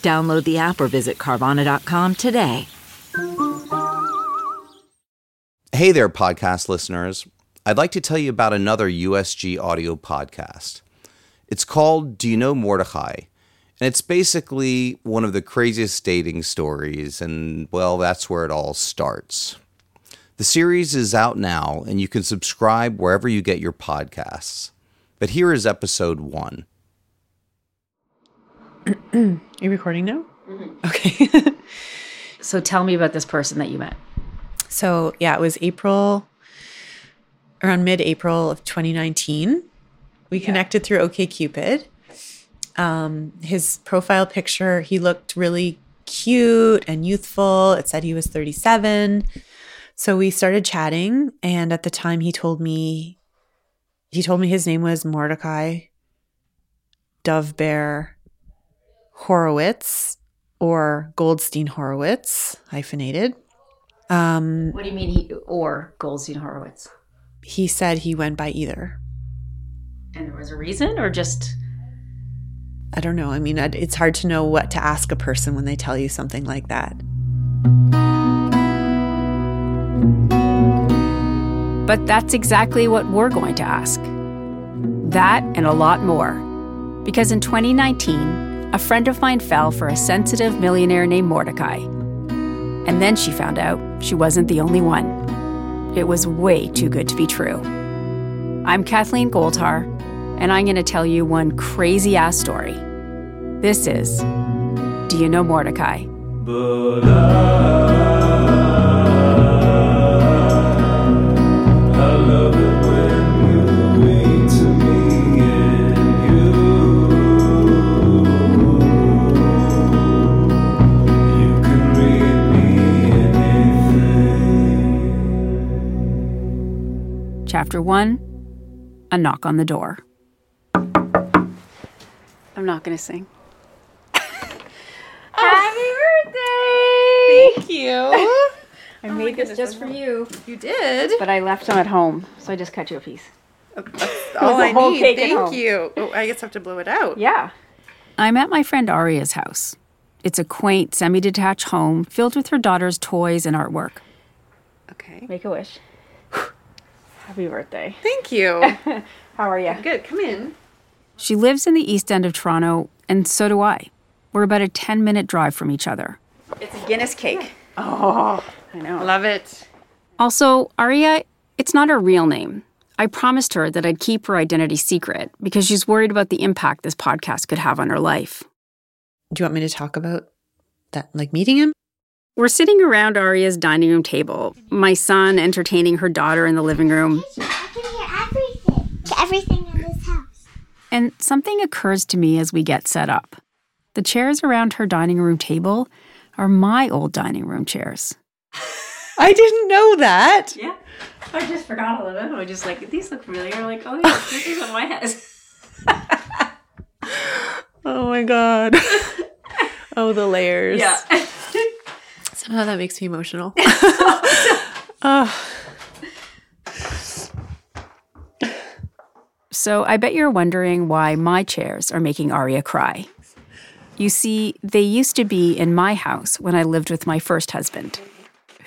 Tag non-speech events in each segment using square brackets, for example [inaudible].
Download the app or visit Carvana.com today. Hey there, podcast listeners. I'd like to tell you about another USG audio podcast. It's called Do You Know Mordecai? And it's basically one of the craziest dating stories, and well, that's where it all starts. The series is out now, and you can subscribe wherever you get your podcasts. But here is episode one. Are you recording now? Mm-hmm. Okay. [laughs] So tell me about this person that you met. so, yeah, it was April, around mid April of 2019. We connected through OKCupid. Um, his profile picture, he looked really cute and youthful. It said he was 37. So we started chatting. And at the time, he told me, he told me his name was Mordecai Dove Bear Horowitz or Goldstein Horowitz, hyphenated. Um, What do you mean he or Goldstein Horowitz? he said he went by either. And there was a reason or just I don't know. I mean, it's hard to know what to ask a person when they tell you something like that. But that's exactly what we're going to ask. That and a lot more. Because in 2019, a friend of mine fell for a sensitive millionaire named Mordecai. And then she found out she wasn't the only one. It was way too good to be true. I'm Kathleen Goldhar, and I'm going to tell you one crazy ass story. This is Do You Know Mordecai? Chapter 1 A Knock on the Door. I'm not going to sing. [laughs] Happy birthday! Thank you. [laughs] Oh I made this just for you. you did. But I left some at home, so I just cut you a piece. Oh, [laughs] all I need. Thank you. Oh, I guess I have to blow it out. Yeah. I'm at my friend Aria's house. It's a quaint, semi detached home filled with her daughter's toys and artwork. Okay. Make a wish. Happy birthday. Thank you. [laughs] How are you? Good. Come in. She lives in the east end of Toronto, and so do I. We're about a 10 minute drive from each other. It's a Guinness cake. Oh, I know. Love it. Also, Aria, it's not her real name. I promised her that I'd keep her identity secret because she's worried about the impact this podcast could have on her life. Do you want me to talk about that, like meeting him? We're sitting around Aria's dining room table, my son entertaining her daughter in the living room, I can hear everything. Everything in this house. and something occurs to me as we get set up. The chairs around her dining room table are my old dining room chairs. I didn't know that. Yeah. I just forgot all of them. I just like these look familiar. Like, oh yeah, this is on my house. [laughs] Oh my god. [laughs] Oh, the layers. Yeah. [laughs] Somehow that makes me emotional. [laughs] oh. So I bet you're wondering why my chairs are making Aria cry. You see, they used to be in my house when I lived with my first husband,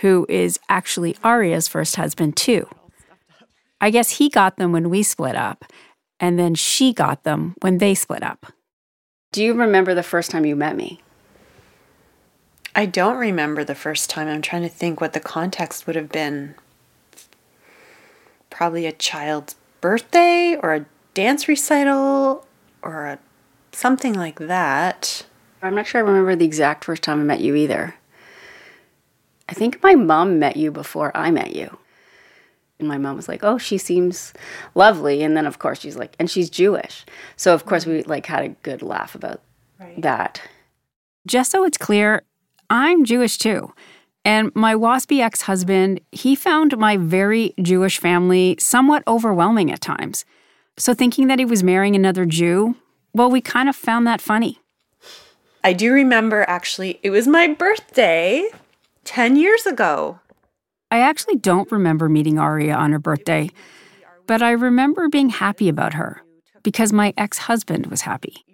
who is actually Aria's first husband, too. I guess he got them when we split up, and then she got them when they split up. Do you remember the first time you met me? I don't remember the first time. I'm trying to think what the context would have been. Probably a child's birthday or a dance recital or a, something like that. I'm not sure I remember the exact first time I met you either. I think my mom met you before I met you. And my mom was like, "Oh, she seems lovely." And then of course she's like, "And she's Jewish." So of course we mm-hmm. like had a good laugh about that. Just so it's clear, I'm Jewish too. And my waspy ex husband, he found my very Jewish family somewhat overwhelming at times. So thinking that he was marrying another Jew, well, we kind of found that funny. I do remember actually, it was my birthday 10 years ago. I actually don't remember meeting Aria on her birthday, but I remember being happy about her because my ex husband was happy.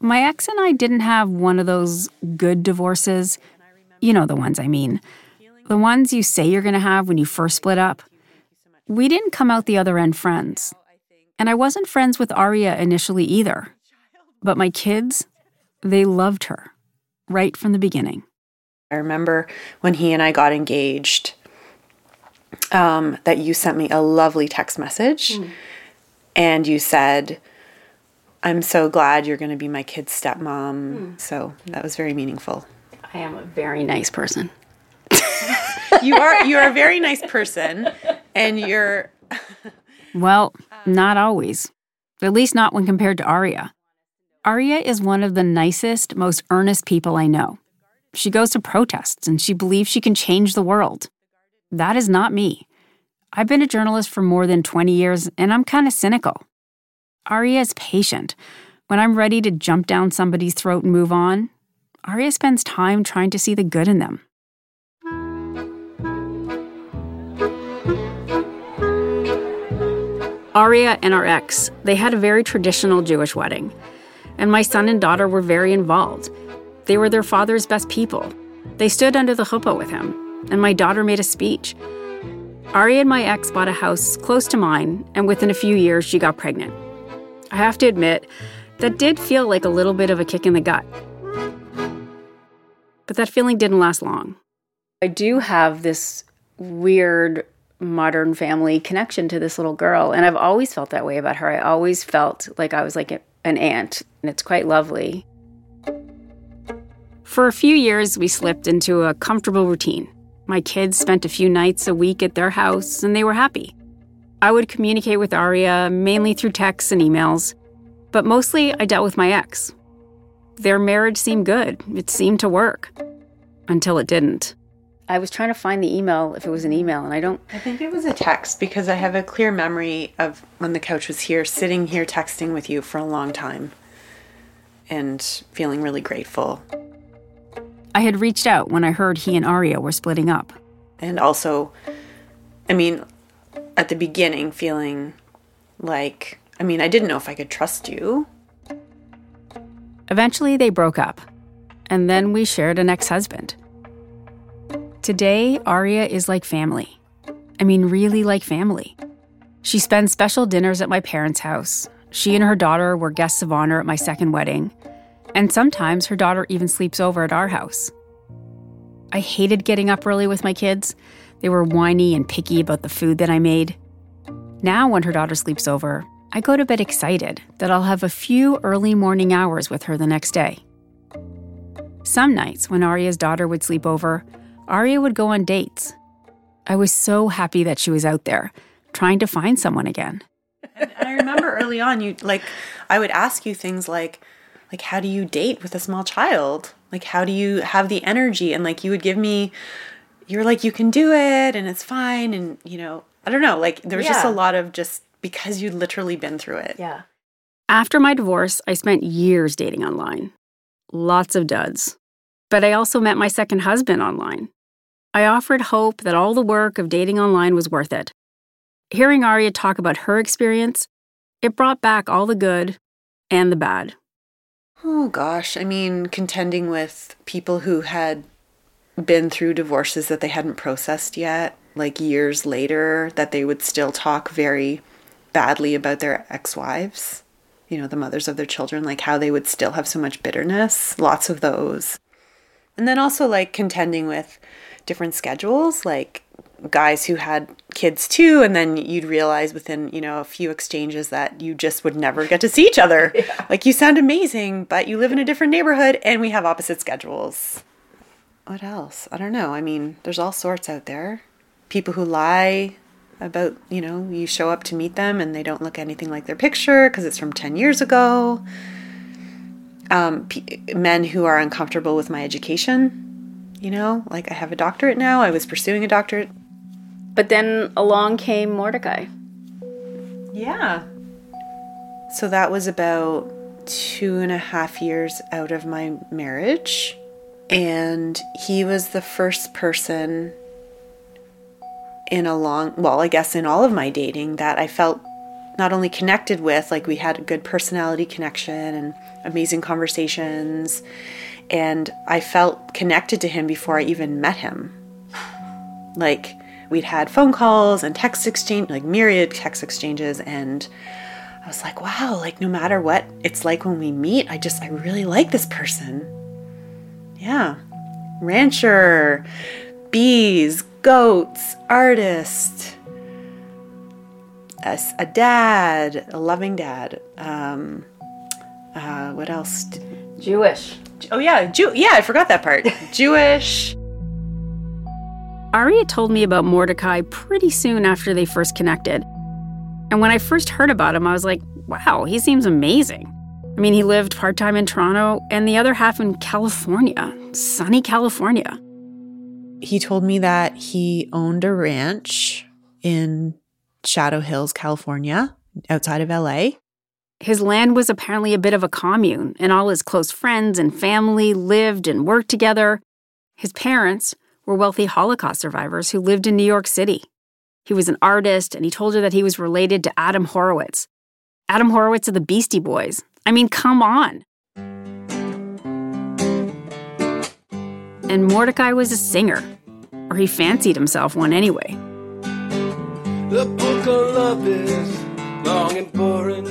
My ex and I didn't have one of those good divorces. You know the ones I mean. The ones you say you're going to have when you first split up. We didn't come out the other end friends. And I wasn't friends with Aria initially either. But my kids, they loved her right from the beginning. I remember when he and I got engaged um, that you sent me a lovely text message and you said, I'm so glad you're going to be my kid's stepmom. Hmm. So that was very meaningful. I am a very nice person. [laughs] You are you are a very nice person and you're [laughs] Well, not always. At least not when compared to Aria. Aria is one of the nicest, most earnest people I know. She goes to protests and she believes she can change the world. That is not me. I've been a journalist for more than 20 years and I'm kind of cynical. Aria is patient. When I'm ready to jump down somebody's throat and move on, Aria spends time trying to see the good in them. Aria and our ex, they had a very traditional Jewish wedding. And my son and daughter were very involved. They were their father's best people. They stood under the chuppah with him, and my daughter made a speech. Aria and my ex bought a house close to mine, and within a few years, she got pregnant. I have to admit, that did feel like a little bit of a kick in the gut. But that feeling didn't last long. I do have this weird modern family connection to this little girl, and I've always felt that way about her. I always felt like I was like an aunt, and it's quite lovely. For a few years, we slipped into a comfortable routine. My kids spent a few nights a week at their house, and they were happy. I would communicate with Aria mainly through texts and emails, but mostly I dealt with my ex. Their marriage seemed good, it seemed to work. Until it didn't. I was trying to find the email if it was an email, and I don't. I think it was a text because I have a clear memory of when the couch was here, sitting here texting with you for a long time and feeling really grateful. I had reached out when I heard he and Aria were splitting up. And also, I mean, at the beginning, feeling like, I mean, I didn't know if I could trust you. Eventually, they broke up, and then we shared an ex husband. Today, Aria is like family. I mean, really like family. She spends special dinners at my parents' house. She and her daughter were guests of honor at my second wedding. And sometimes her daughter even sleeps over at our house. I hated getting up early with my kids. They were whiny and picky about the food that I made. Now, when her daughter sleeps over, I go to bed excited that I'll have a few early morning hours with her the next day. Some nights, when Aria's daughter would sleep over, Aria would go on dates. I was so happy that she was out there, trying to find someone again. And I remember early on, you like, I would ask you things like, like, how do you date with a small child? Like, how do you have the energy? And like, you would give me, you were like, you can do it and it's fine. And, you know, I don't know, like, there was just a lot of just because you'd literally been through it. Yeah. After my divorce, I spent years dating online. Lots of duds. But I also met my second husband online. I offered hope that all the work of dating online was worth it. Hearing Aria talk about her experience, it brought back all the good and the bad. Oh gosh, I mean, contending with people who had been through divorces that they hadn't processed yet, like years later, that they would still talk very badly about their ex wives, you know, the mothers of their children, like how they would still have so much bitterness, lots of those. And then also like contending with different schedules, like guys who had kids too and then you'd realize within you know a few exchanges that you just would never get to see each other [laughs] yeah. like you sound amazing but you live in a different neighborhood and we have opposite schedules what else i don't know i mean there's all sorts out there people who lie about you know you show up to meet them and they don't look anything like their picture because it's from 10 years ago um, p- men who are uncomfortable with my education you know like i have a doctorate now i was pursuing a doctorate but then along came Mordecai. Yeah. So that was about two and a half years out of my marriage. And he was the first person in a long, well, I guess in all of my dating that I felt not only connected with, like we had a good personality connection and amazing conversations. And I felt connected to him before I even met him. Like, we'd had phone calls and text exchange, like myriad text exchanges. And I was like, wow, like no matter what it's like when we meet, I just, I really like this person. Yeah. Rancher, bees, goats, artist, a, a dad, a loving dad. Um, uh, what else? Jewish. Oh yeah, Jew. Yeah, I forgot that part. [laughs] Jewish. Aria told me about Mordecai pretty soon after they first connected. And when I first heard about him, I was like, wow, he seems amazing. I mean, he lived part time in Toronto and the other half in California, sunny California. He told me that he owned a ranch in Shadow Hills, California, outside of LA. His land was apparently a bit of a commune, and all his close friends and family lived and worked together. His parents, were wealthy Holocaust survivors who lived in New York City. He was an artist, and he told her that he was related to Adam Horovitz. Adam Horovitz of the Beastie Boys. I mean, come on. And Mordecai was a singer, or he fancied himself one anyway. The book of love is long and boring.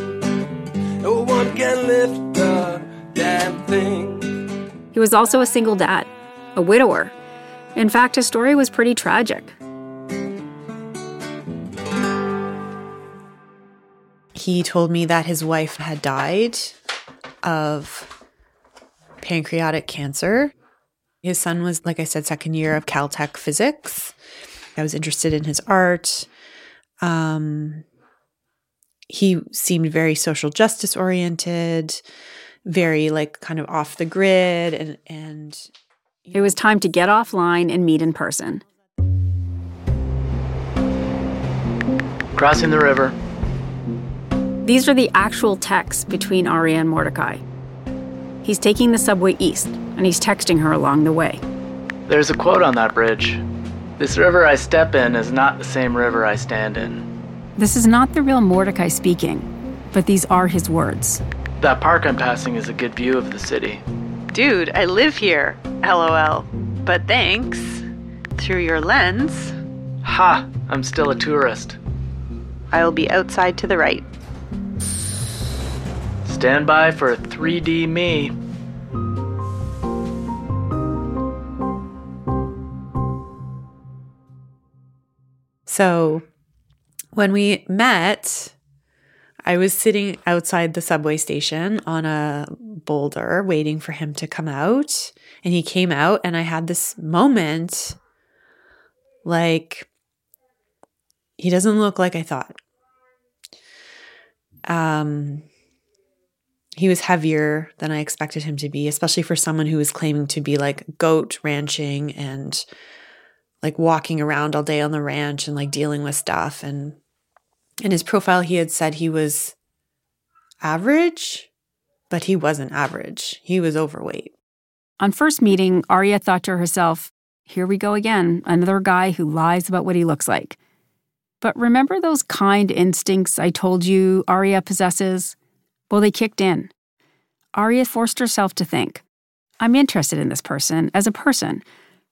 No one can lift the damn thing. He was also a single dad, a widower, in fact, his story was pretty tragic. He told me that his wife had died of pancreatic cancer. His son was, like I said, second year of Caltech physics. I was interested in his art. Um, he seemed very social justice oriented, very like kind of off the grid, and and it was time to get offline and meet in person. Crossing the river. These are the actual texts between Aria and Mordecai. He's taking the subway east, and he's texting her along the way. There's a quote on that bridge This river I step in is not the same river I stand in. This is not the real Mordecai speaking, but these are his words. That park I'm passing is a good view of the city. Dude, I live here. LOL. But thanks. Through your lens. Ha! I'm still a tourist. I will be outside to the right. Stand by for a 3D me. So, when we met, I was sitting outside the subway station on a boulder waiting for him to come out. And he came out, and I had this moment like, he doesn't look like I thought. Um, he was heavier than I expected him to be, especially for someone who was claiming to be like goat ranching and like walking around all day on the ranch and like dealing with stuff. And in his profile, he had said he was average, but he wasn't average. He was overweight. On first meeting, Aria thought to herself, here we go again, another guy who lies about what he looks like. But remember those kind instincts I told you Aria possesses? Well, they kicked in. Aria forced herself to think I'm interested in this person as a person.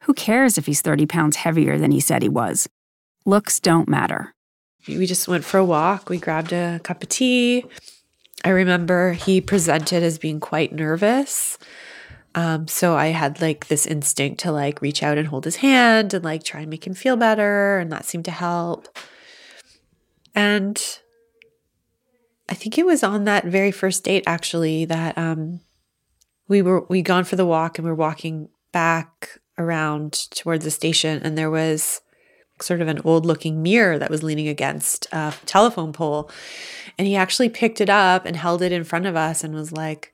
Who cares if he's 30 pounds heavier than he said he was? Looks don't matter. We just went for a walk. We grabbed a cup of tea. I remember he presented as being quite nervous. Um, so I had like this instinct to like reach out and hold his hand and like try and make him feel better, and that seemed to help. And I think it was on that very first date actually that um, we were we gone for the walk and we are walking back around towards the station, and there was sort of an old looking mirror that was leaning against a telephone pole. And he actually picked it up and held it in front of us and was like,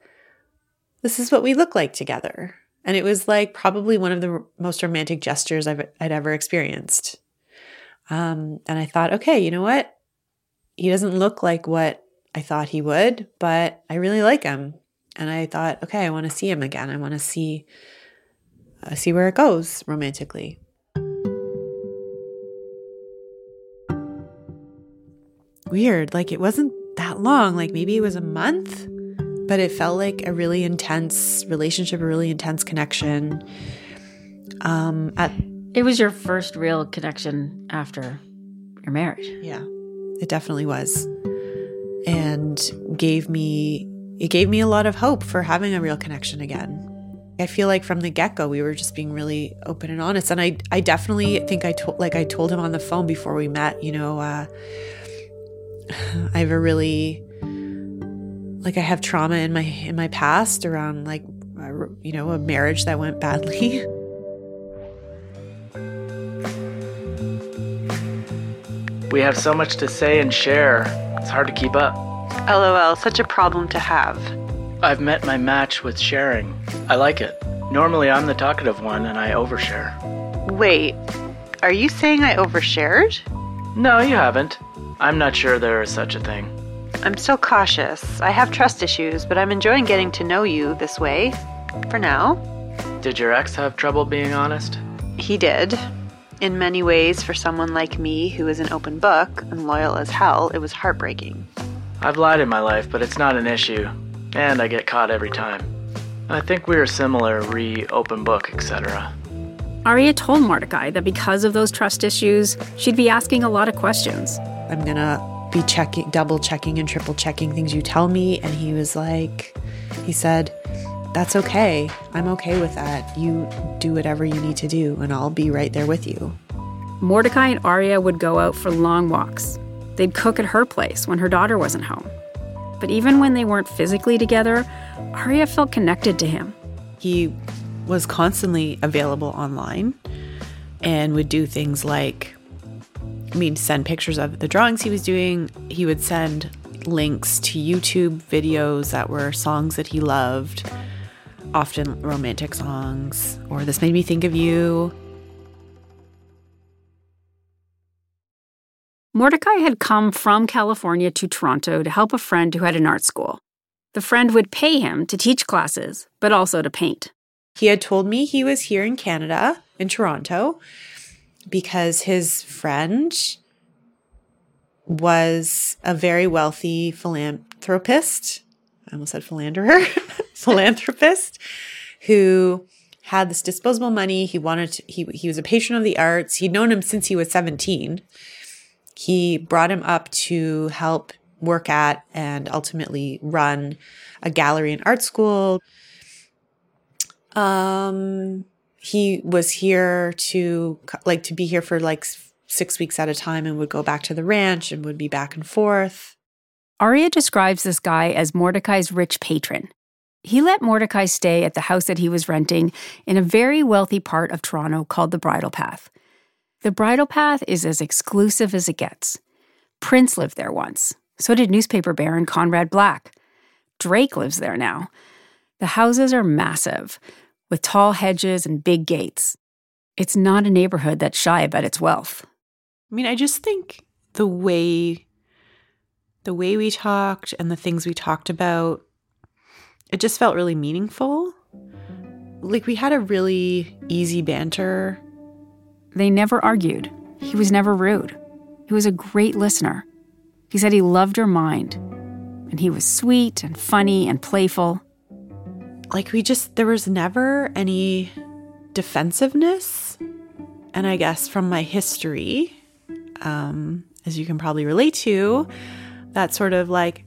this is what we look like together. And it was like probably one of the most romantic gestures I've, I'd ever experienced. Um, and I thought, okay, you know what? He doesn't look like what I thought he would, but I really like him. And I thought, okay, I want to see him again. I want to see uh, see where it goes romantically. Weird, like it wasn't that long, like maybe it was a month but it felt like a really intense relationship, a really intense connection. Um, at it was your first real connection after your marriage. Yeah, it definitely was, and gave me it gave me a lot of hope for having a real connection again. I feel like from the get go we were just being really open and honest, and I I definitely think I told like I told him on the phone before we met. You know, uh, [sighs] I have a really like I have trauma in my in my past around like you know a marriage that went badly. [laughs] We have so much to say and share. It's hard to keep up. LOL, such a problem to have. I've met my match with sharing. I like it. Normally I'm the talkative one and I overshare. Wait, are you saying I overshared? No, you haven't. I'm not sure there is such a thing. I'm still cautious. I have trust issues, but I'm enjoying getting to know you this way. For now. Did your ex have trouble being honest? He did. In many ways, for someone like me who is an open book and loyal as hell, it was heartbreaking. I've lied in my life, but it's not an issue. And I get caught every time. I think we are similar, re open book, etc. Aria told Mordecai that because of those trust issues, she'd be asking a lot of questions. I'm gonna be checking, double checking, and triple checking things you tell me. And he was like, he said, That's okay. I'm okay with that. You do whatever you need to do, and I'll be right there with you. Mordecai and Aria would go out for long walks. They'd cook at her place when her daughter wasn't home. But even when they weren't physically together, Aria felt connected to him. He was constantly available online and would do things like I mean, send pictures of the drawings he was doing. He would send links to YouTube videos that were songs that he loved, often romantic songs, or This Made Me Think of You. Mordecai had come from California to Toronto to help a friend who had an art school. The friend would pay him to teach classes, but also to paint. He had told me he was here in Canada, in Toronto, because his friend was a very wealthy philanthropist. I almost said philanderer, [laughs] philanthropist who had this disposable money. He wanted to, he, he was a patron of the arts. He'd known him since he was 17. He brought him up to help work at and ultimately run a gallery and art school. Um, he was here to like to be here for like six weeks at a time and would go back to the ranch and would be back and forth. Aria describes this guy as Mordecai's rich patron. He let Mordecai stay at the house that he was renting in a very wealthy part of Toronto called the Bridle Path. The Bridle Path is as exclusive as it gets. Prince lived there once. So did newspaper baron Conrad Black. Drake lives there now. The houses are massive, with tall hedges and big gates. It's not a neighborhood that's shy about its wealth. I mean, I just think the way the way we talked and the things we talked about it just felt really meaningful. like we had a really easy banter. They never argued. He was never rude. He was a great listener. He said he loved her mind. And he was sweet and funny and playful. Like we just, there was never any defensiveness. And I guess from my history, um, as you can probably relate to, that sort of like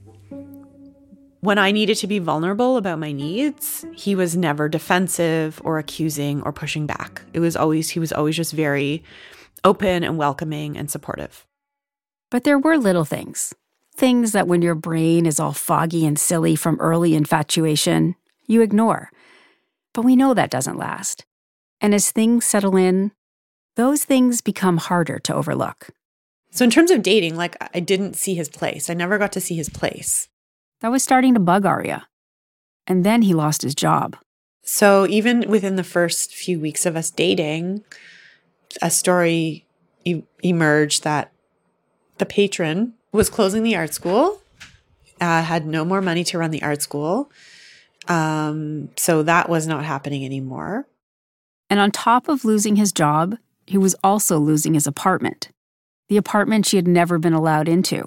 when I needed to be vulnerable about my needs, he was never defensive or accusing or pushing back. It was always, he was always just very open and welcoming and supportive. But there were little things. Things that when your brain is all foggy and silly from early infatuation, you ignore. But we know that doesn't last. And as things settle in, those things become harder to overlook. So, in terms of dating, like I didn't see his place. I never got to see his place. That was starting to bug Aria. And then he lost his job. So, even within the first few weeks of us dating, a story e- emerged that the patron was closing the art school, uh, had no more money to run the art school. Um, so, that was not happening anymore. And on top of losing his job, he was also losing his apartment, the apartment she had never been allowed into.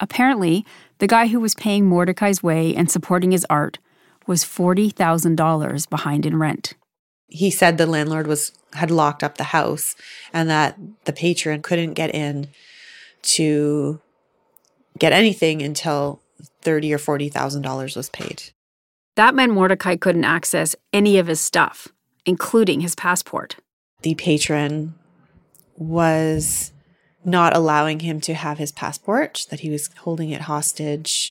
Apparently, the guy who was paying Mordecai's way and supporting his art was $40,000 behind in rent. He said the landlord was had locked up the house and that the patron couldn't get in to get anything until 30 or $40,000 was paid. That meant Mordecai couldn't access any of his stuff, including his passport. The patron was not allowing him to have his passport, that he was holding it hostage.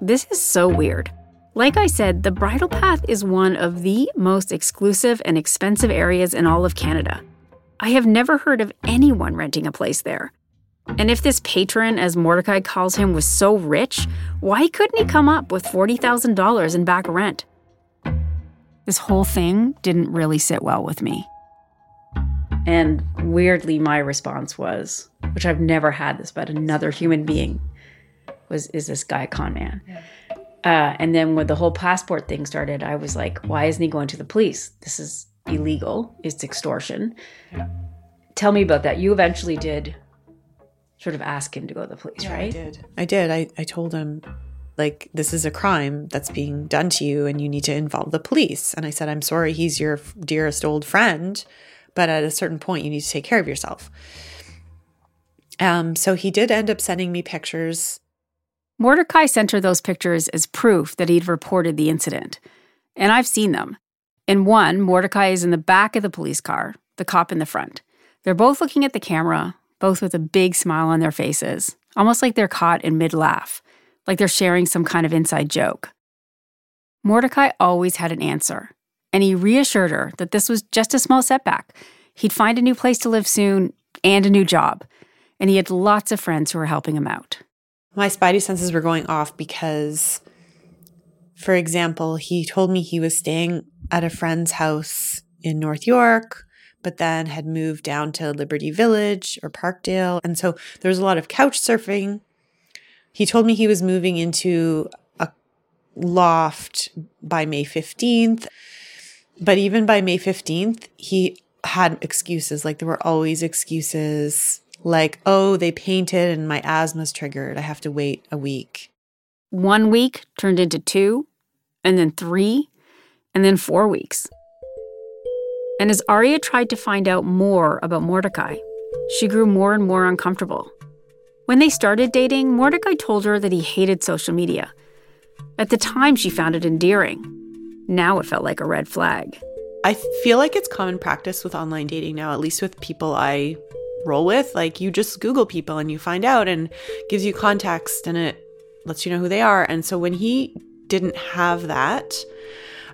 This is so weird. Like I said, the Bridle Path is one of the most exclusive and expensive areas in all of Canada. I have never heard of anyone renting a place there. And if this patron, as Mordecai calls him, was so rich, why couldn't he come up with $40,000 in back rent? This whole thing didn't really sit well with me. And weirdly, my response was, which I've never had this about another human being, was, is this guy a con man? Uh, and then when the whole passport thing started, I was like, why isn't he going to the police? This is illegal. It's extortion. Tell me about that. You eventually did sort of ask him to go to the police, Yeah, right? I did. I did. I, I told him, like, this is a crime that's being done to you and you need to involve the police. And I said, I'm sorry, he's your f- dearest old friend, but at a certain point, you need to take care of yourself. Um, so he did end up sending me pictures. Mordecai sent her those pictures as proof that he'd reported the incident. And I've seen them. In one, Mordecai is in the back of the police car, the cop in the front. They're both looking at the camera, both with a big smile on their faces, almost like they're caught in mid laugh, like they're sharing some kind of inside joke. Mordecai always had an answer, and he reassured her that this was just a small setback. He'd find a new place to live soon and a new job, and he had lots of friends who were helping him out. My spidey senses were going off because, for example, he told me he was staying at a friend's house in North York, but then had moved down to Liberty Village or Parkdale. And so there was a lot of couch surfing. He told me he was moving into a loft by May 15th. But even by May 15th, he had excuses. Like there were always excuses like, oh, they painted and my asthma's triggered. I have to wait a week. One week turned into two, and then three, and then four weeks. And as Aria tried to find out more about Mordecai, she grew more and more uncomfortable. When they started dating, Mordecai told her that he hated social media. At the time, she found it endearing. Now it felt like a red flag. I feel like it's common practice with online dating now, at least with people I roll with. Like you just Google people and you find out and gives you context and it lets you know who they are. And so when he didn't have that,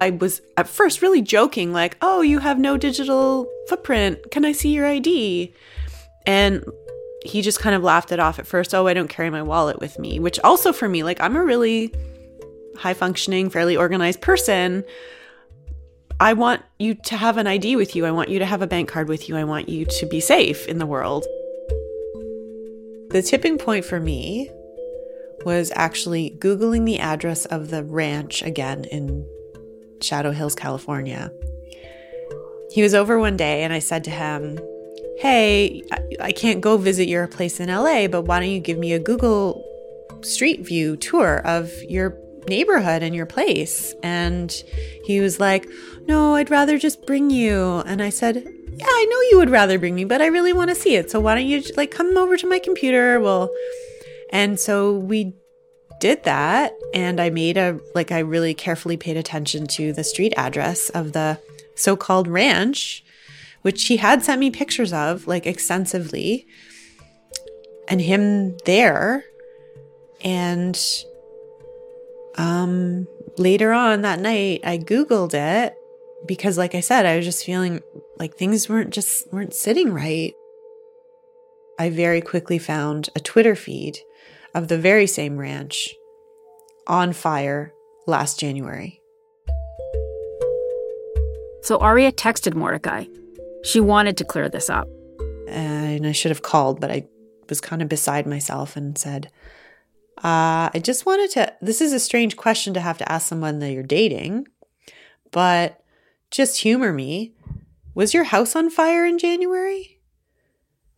I was at first really joking, like, oh, you have no digital footprint. Can I see your ID? And he just kind of laughed it off at first. Oh, I don't carry my wallet with me, which also for me, like, I'm a really high functioning, fairly organized person. I want you to have an ID with you. I want you to have a bank card with you. I want you to be safe in the world. The tipping point for me was actually Googling the address of the ranch again in Shadow Hills, California. He was over one day and I said to him, Hey, I, can't go visit your place in LA, but why don't you give me a Google Street View tour of your neighborhood and your place? And he was like, No, I'd rather just bring you. And I said, Yeah, I know you would rather bring me, but I really want to see it. So why don't you like come over to my computer? We'll. And so we did that and I made a like I really carefully paid attention to the street address of the so-called ranch which he had sent me pictures of like extensively and him there and um later on that night I googled it because like I said I was just feeling like things weren't just weren't sitting right I very quickly found a Twitter feed of the very same ranch on fire last January. So Aria texted Mordecai. She wanted to clear this up. And I should have called, but I was kind of beside myself and said, uh, I just wanted to. This is a strange question to have to ask someone that you're dating, but just humor me. Was your house on fire in January?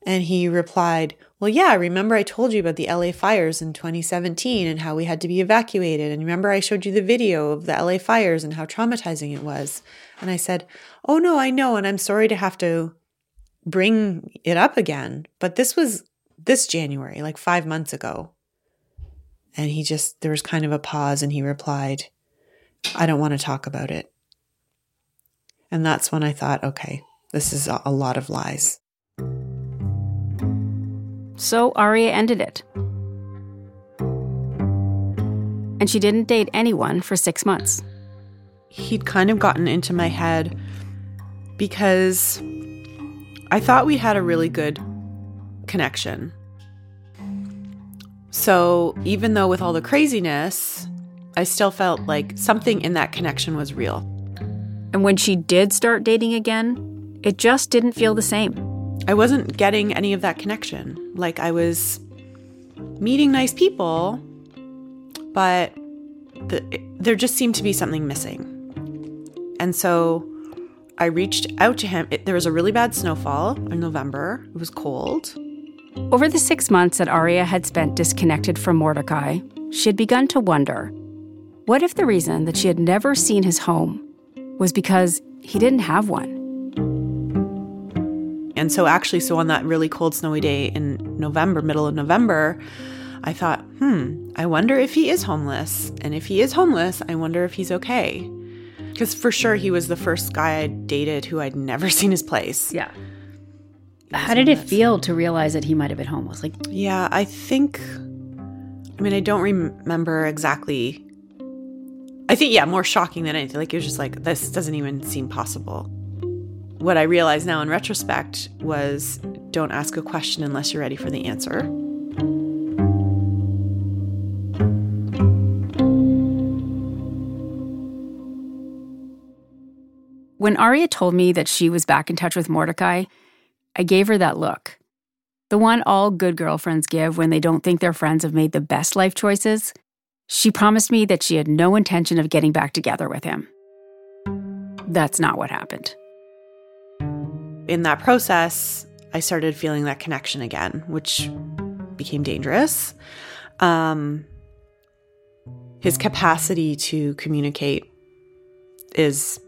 And he replied, Well, yeah, remember I told you about the LA fires in 2017 and how we had to be evacuated. And remember I showed you the video of the LA fires and how traumatizing it was. And I said, Oh, no, I know. And I'm sorry to have to bring it up again. But this was this January, like five months ago. And he just, there was kind of a pause and he replied, I don't want to talk about it. And that's when I thought, okay, this is a lot of lies. So Aria ended it. And she didn't date anyone for six months. He'd kind of gotten into my head because I thought we had a really good connection. So even though with all the craziness, I still felt like something in that connection was real. And when she did start dating again, it just didn't feel the same. I wasn't getting any of that connection. Like I was meeting nice people, but the, there just seemed to be something missing. And so I reached out to him. It, there was a really bad snowfall in November. It was cold. Over the six months that Aria had spent disconnected from Mordecai, she had begun to wonder what if the reason that she had never seen his home was because he didn't have one? And so, actually, so on that really cold, snowy day in November, middle of November, I thought, hmm, I wonder if he is homeless. And if he is homeless, I wonder if he's okay. Because for sure, he was the first guy I dated who I'd never [laughs] seen his place. Yeah. How did it feel to realize that he might have been homeless? Like, yeah, I think, I mean, I don't remember exactly. I think, yeah, more shocking than anything. Like, it was just like, this doesn't even seem possible. What I realize now in retrospect was don't ask a question unless you're ready for the answer. When Aria told me that she was back in touch with Mordecai, I gave her that look. The one all good girlfriends give when they don't think their friends have made the best life choices. She promised me that she had no intention of getting back together with him. That's not what happened. In that process, I started feeling that connection again, which became dangerous. Um, his capacity to communicate is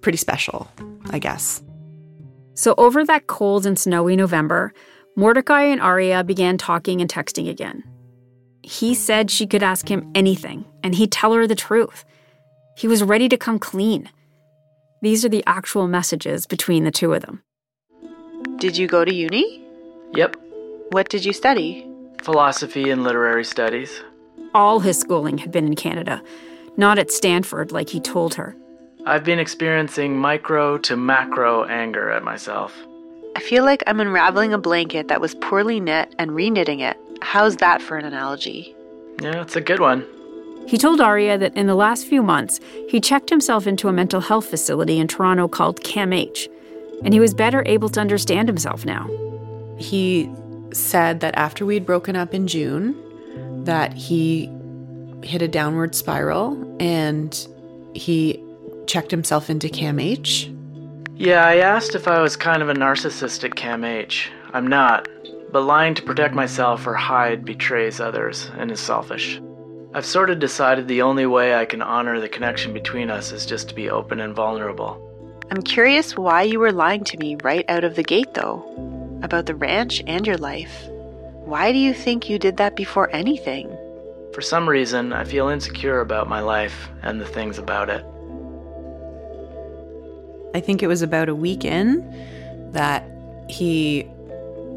pretty special, I guess. So, over that cold and snowy November, Mordecai and Aria began talking and texting again. He said she could ask him anything, and he'd tell her the truth. He was ready to come clean. These are the actual messages between the two of them. Did you go to uni? Yep. What did you study? Philosophy and literary studies. All his schooling had been in Canada, not at Stanford like he told her. I've been experiencing micro to macro anger at myself. I feel like I'm unraveling a blanket that was poorly knit and reknitting it. How's that for an analogy? Yeah, it's a good one. He told Aria that in the last few months, he checked himself into a mental health facility in Toronto called CAMH, and he was better able to understand himself now. He said that after we'd broken up in June, that he hit a downward spiral and he checked himself into CAMH. Yeah, I asked if I was kind of a narcissistic CAMH. I'm not, but lying to protect myself or hide betrays others and is selfish. I've sort of decided the only way I can honor the connection between us is just to be open and vulnerable. I'm curious why you were lying to me right out of the gate, though, about the ranch and your life. Why do you think you did that before anything? For some reason, I feel insecure about my life and the things about it. I think it was about a week in that he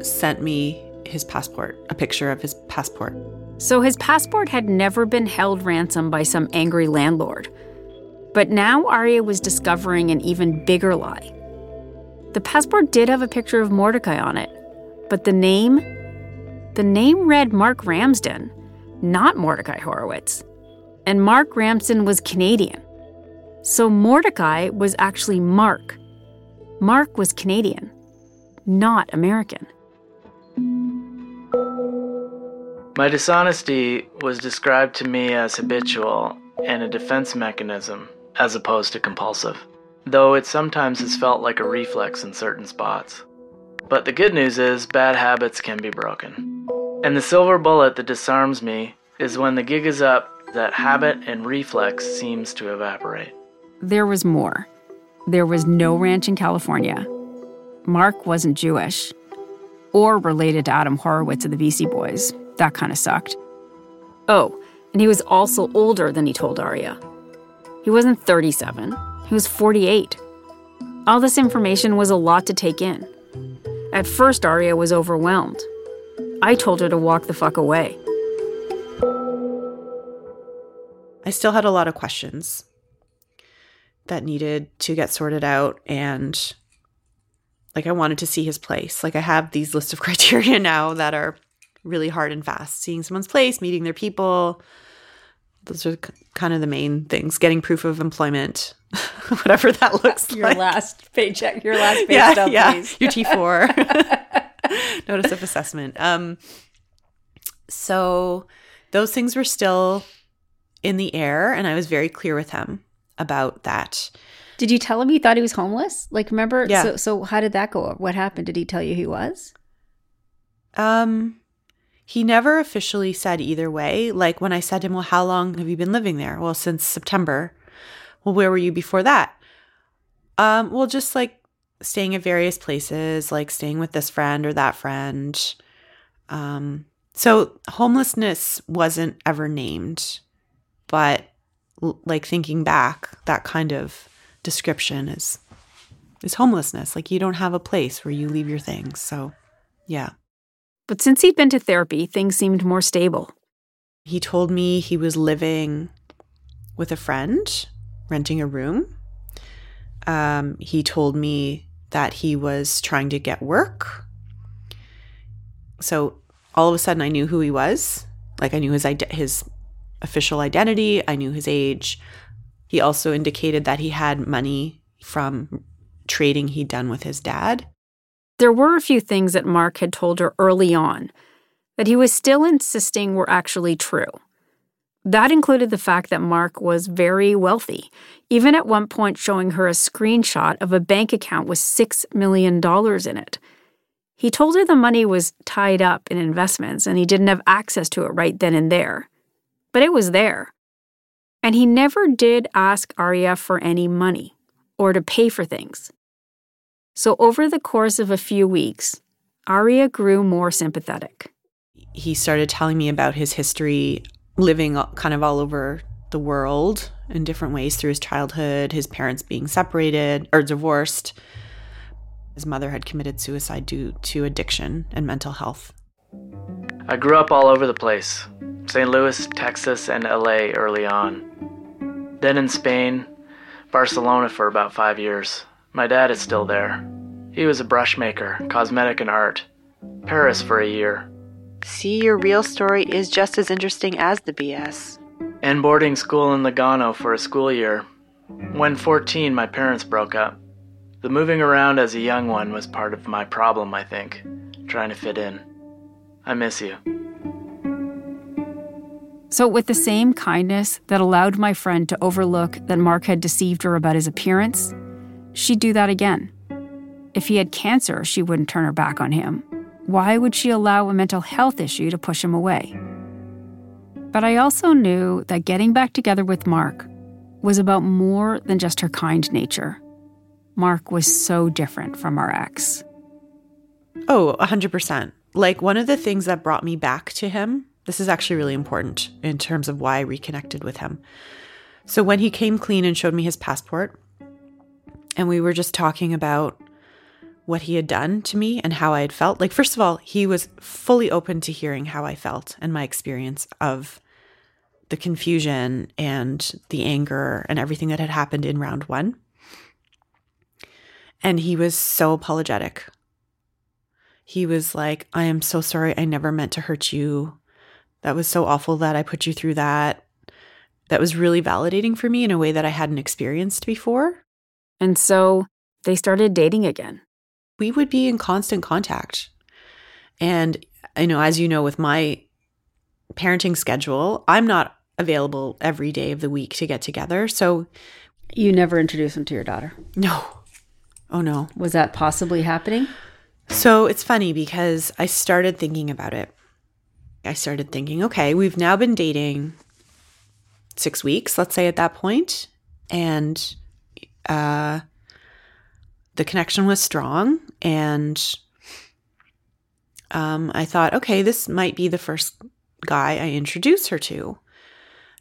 sent me his passport, a picture of his passport. So his passport had never been held ransom by some angry landlord. But now Aria was discovering an even bigger lie. The passport did have a picture of Mordecai on it, but the name? The name read Mark Ramsden, not Mordecai Horowitz. And Mark Ramsden was Canadian. So Mordecai was actually Mark. Mark was Canadian, not American. My dishonesty was described to me as habitual and a defense mechanism as opposed to compulsive, though it sometimes has felt like a reflex in certain spots. But the good news is, bad habits can be broken. And the silver bullet that disarms me is when the gig is up, that habit and reflex seems to evaporate. There was more. There was no ranch in California. Mark wasn't Jewish or related to Adam Horovitz of the Beastie Boys. That kind of sucked. Oh, and he was also older than he told Aria. He wasn't 37, he was 48. All this information was a lot to take in. At first, Aria was overwhelmed. I told her to walk the fuck away. I still had a lot of questions that needed to get sorted out and like I wanted to see his place. Like I have these lists of [laughs] criteria now that are really hard and fast. Seeing someone's place, meeting their people. Those are kind of the main things. Getting proof of employment, [laughs] whatever that looks your like. last paycheck, your last pay [laughs] yeah, stub, yeah. please. Your T4. Notice of assessment. Um, so those things were still in the air, and I was very clear with him about that. Did you tell him you thought he was homeless? Like, remember? Yeah. So, so how did that go? What happened? Did he tell you he was? Um, he never officially said either way. Like when I said to him, "Well, how long have you been living there?" Well, since September. Well, where were you before that? Um, well, just like staying at various places, like staying with this friend or that friend. Um, so homelessness wasn't ever named, but like thinking back, that kind of description is is homelessness. Like you don't have a place where you leave your things. So, yeah. But since he'd been to therapy, things seemed more stable. He told me he was living with a friend, renting a room. Um, he told me that he was trying to get work. So all of a sudden, I knew who he was. Like I knew his his official identity. I knew his age. He also indicated that he had money from trading he'd done with his dad. There were a few things that Mark had told her early on that he was still insisting were actually true. That included the fact that Mark was very wealthy, even at one point showing her a screenshot of a bank account with $6 million in it. He told her the money was tied up in investments and he didn't have access to it right then and there. But it was there. And he never did ask Aria for any money or to pay for things. So, over the course of a few weeks, Aria grew more sympathetic. he started telling me about his history living kind of all over the world in different ways through his childhood, his parents being separated or divorced. His mother had committed suicide due to addiction and mental health. I grew up all over the place St. Louis, Texas, and LA early on. Then in Spain, Barcelona for about five years. My dad is still there. He was a brush maker, cosmetic and art. Paris for a year. See, your real story is just as interesting as the BS. And boarding school in Lugano for a school year. When 14, my parents broke up. The moving around as a young one was part of my problem, I think, trying to fit in. I miss you. So, with the same kindness that allowed my friend to overlook that Mark had deceived her about his appearance, she'd do that again. If he had cancer, she wouldn't turn her back on him. Why would she allow a mental health issue to push him away? But I also knew that getting back together with Mark was about more than just her kind nature. Mark was so different from our ex. Oh, 100%. Like one of the things that brought me back to him, this is actually really important in terms of why I reconnected with him. So when he came clean and showed me his passport, and we were just talking about what he had done to me and how I had felt. Like, first of all, he was fully open to hearing how I felt and my experience of the confusion and the anger and everything that had happened in round one. And he was so apologetic. He was like, I am so sorry. I never meant to hurt you. That was so awful that I put you through that. That was really validating for me in a way that I hadn't experienced before. And so they started dating again. We would be in constant contact. And, you know, as you know, with my parenting schedule, I'm not available every day of the week to get together. So You never introduced him to your daughter. No. Oh, no. Was that possibly happening? So it's funny because I started thinking about it. I started thinking, okay, we've now been dating six weeks, let's say at that point, and uh, the connection was strong. And um, I thought, okay, this might be the first guy I introduce her to.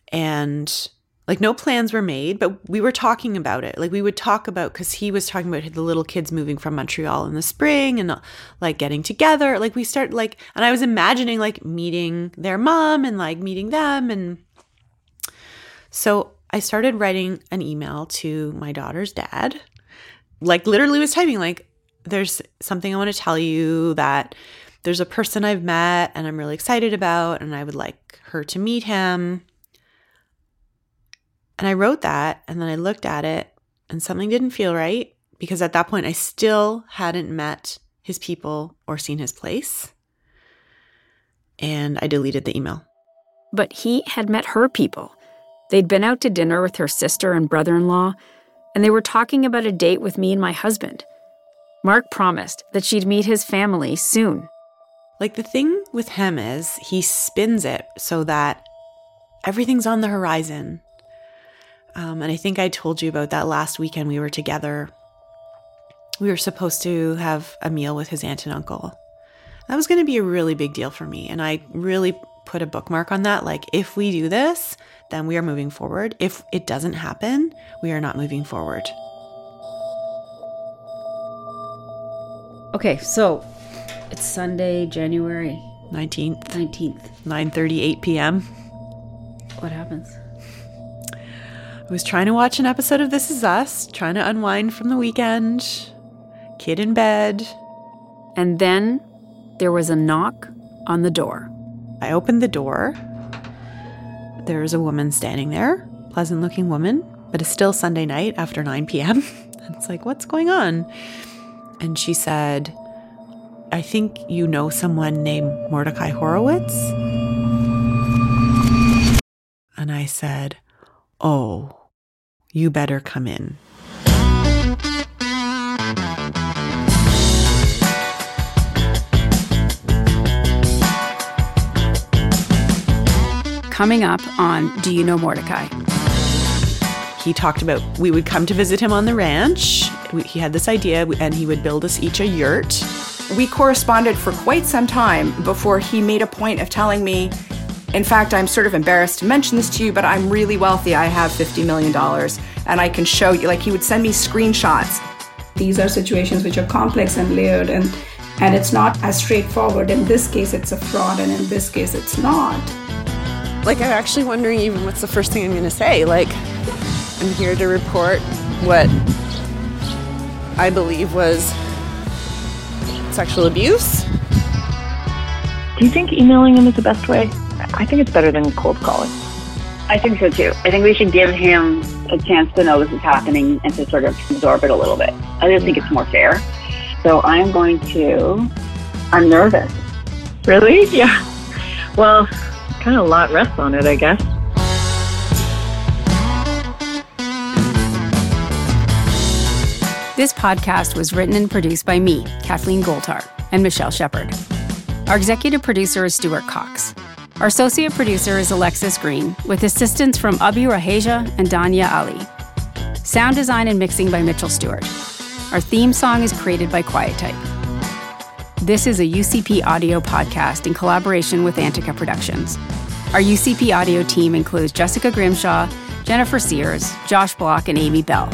And like no plans were made, but we were talking about it. Like we would talk about because he was talking about the little kids moving from Montreal in the spring and like getting together. Like we start like, and I was imagining like meeting their mom and like meeting them. And so I started writing an email to my daughter's dad. Like literally was typing like, there's something I want to tell you that there's a person I've met and I'm really excited about, and I would like her to meet him. And I wrote that and then I looked at it and something didn't feel right because at that point I still hadn't met his people or seen his place. And I deleted the email. But he had met her people. They'd been out to dinner with her sister and brother in law, and they were talking about a date with me and my husband. Mark promised that she'd meet his family soon. Like the thing with him is he spins it so that everything's on the horizon um, and I think I told you about that last weekend we were together. We were supposed to have a meal with his aunt and uncle. That was going to be a really big deal for me. And I really put a bookmark on that. Like, if we do this, then we are moving forward. If it doesn't happen, we are not moving forward. Okay, so it's Sunday, January 19th, 19th. 9:38 p.m. What happens? I was trying to watch an episode of This Is Us, trying to unwind from the weekend, kid in bed. And then there was a knock on the door. I opened the door. There was a woman standing there, pleasant looking woman, but it's still Sunday night after 9 p.m. [laughs] it's like, what's going on? And she said, I think you know someone named Mordecai Horowitz. And I said, Oh, you better come in. Coming up on Do You Know Mordecai? He talked about we would come to visit him on the ranch. He had this idea, and he would build us each a yurt. We corresponded for quite some time before he made a point of telling me in fact, I'm sort of embarrassed to mention this to you, but I'm really wealthy. I have $50 million and I can show you. Like, he would send me screenshots. These are situations which are complex and layered, and, and it's not as straightforward. In this case, it's a fraud, and in this case, it's not. Like, I'm actually wondering even what's the first thing I'm going to say. Like, I'm here to report what I believe was sexual abuse. Do you think emailing him is the best way? I think it's better than cold calling. I think so too. I think we should give him a chance to know this is happening and to sort of absorb it a little bit. I just think it's more fair. So I'm going to, I'm nervous. Really? Yeah. Well, kind of a lot rests on it, I guess. This podcast was written and produced by me, Kathleen Goldhar, and Michelle Shepard. Our executive producer is Stuart Cox. Our associate producer is Alexis Green, with assistance from Abi Raheja and Danya Ali. Sound design and mixing by Mitchell Stewart. Our theme song is created by Quiet Type. This is a UCP audio podcast in collaboration with Antica Productions. Our UCP audio team includes Jessica Grimshaw, Jennifer Sears, Josh Block, and Amy Bell.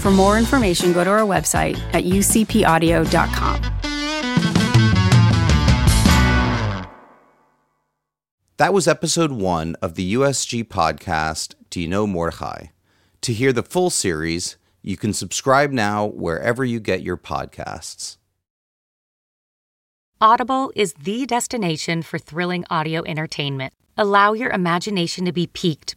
For more information, go to our website at ucpaudio.com. That was episode one of the USG podcast, Know Mordechai? To hear the full series, you can subscribe now wherever you get your podcasts. Audible is the destination for thrilling audio entertainment. Allow your imagination to be piqued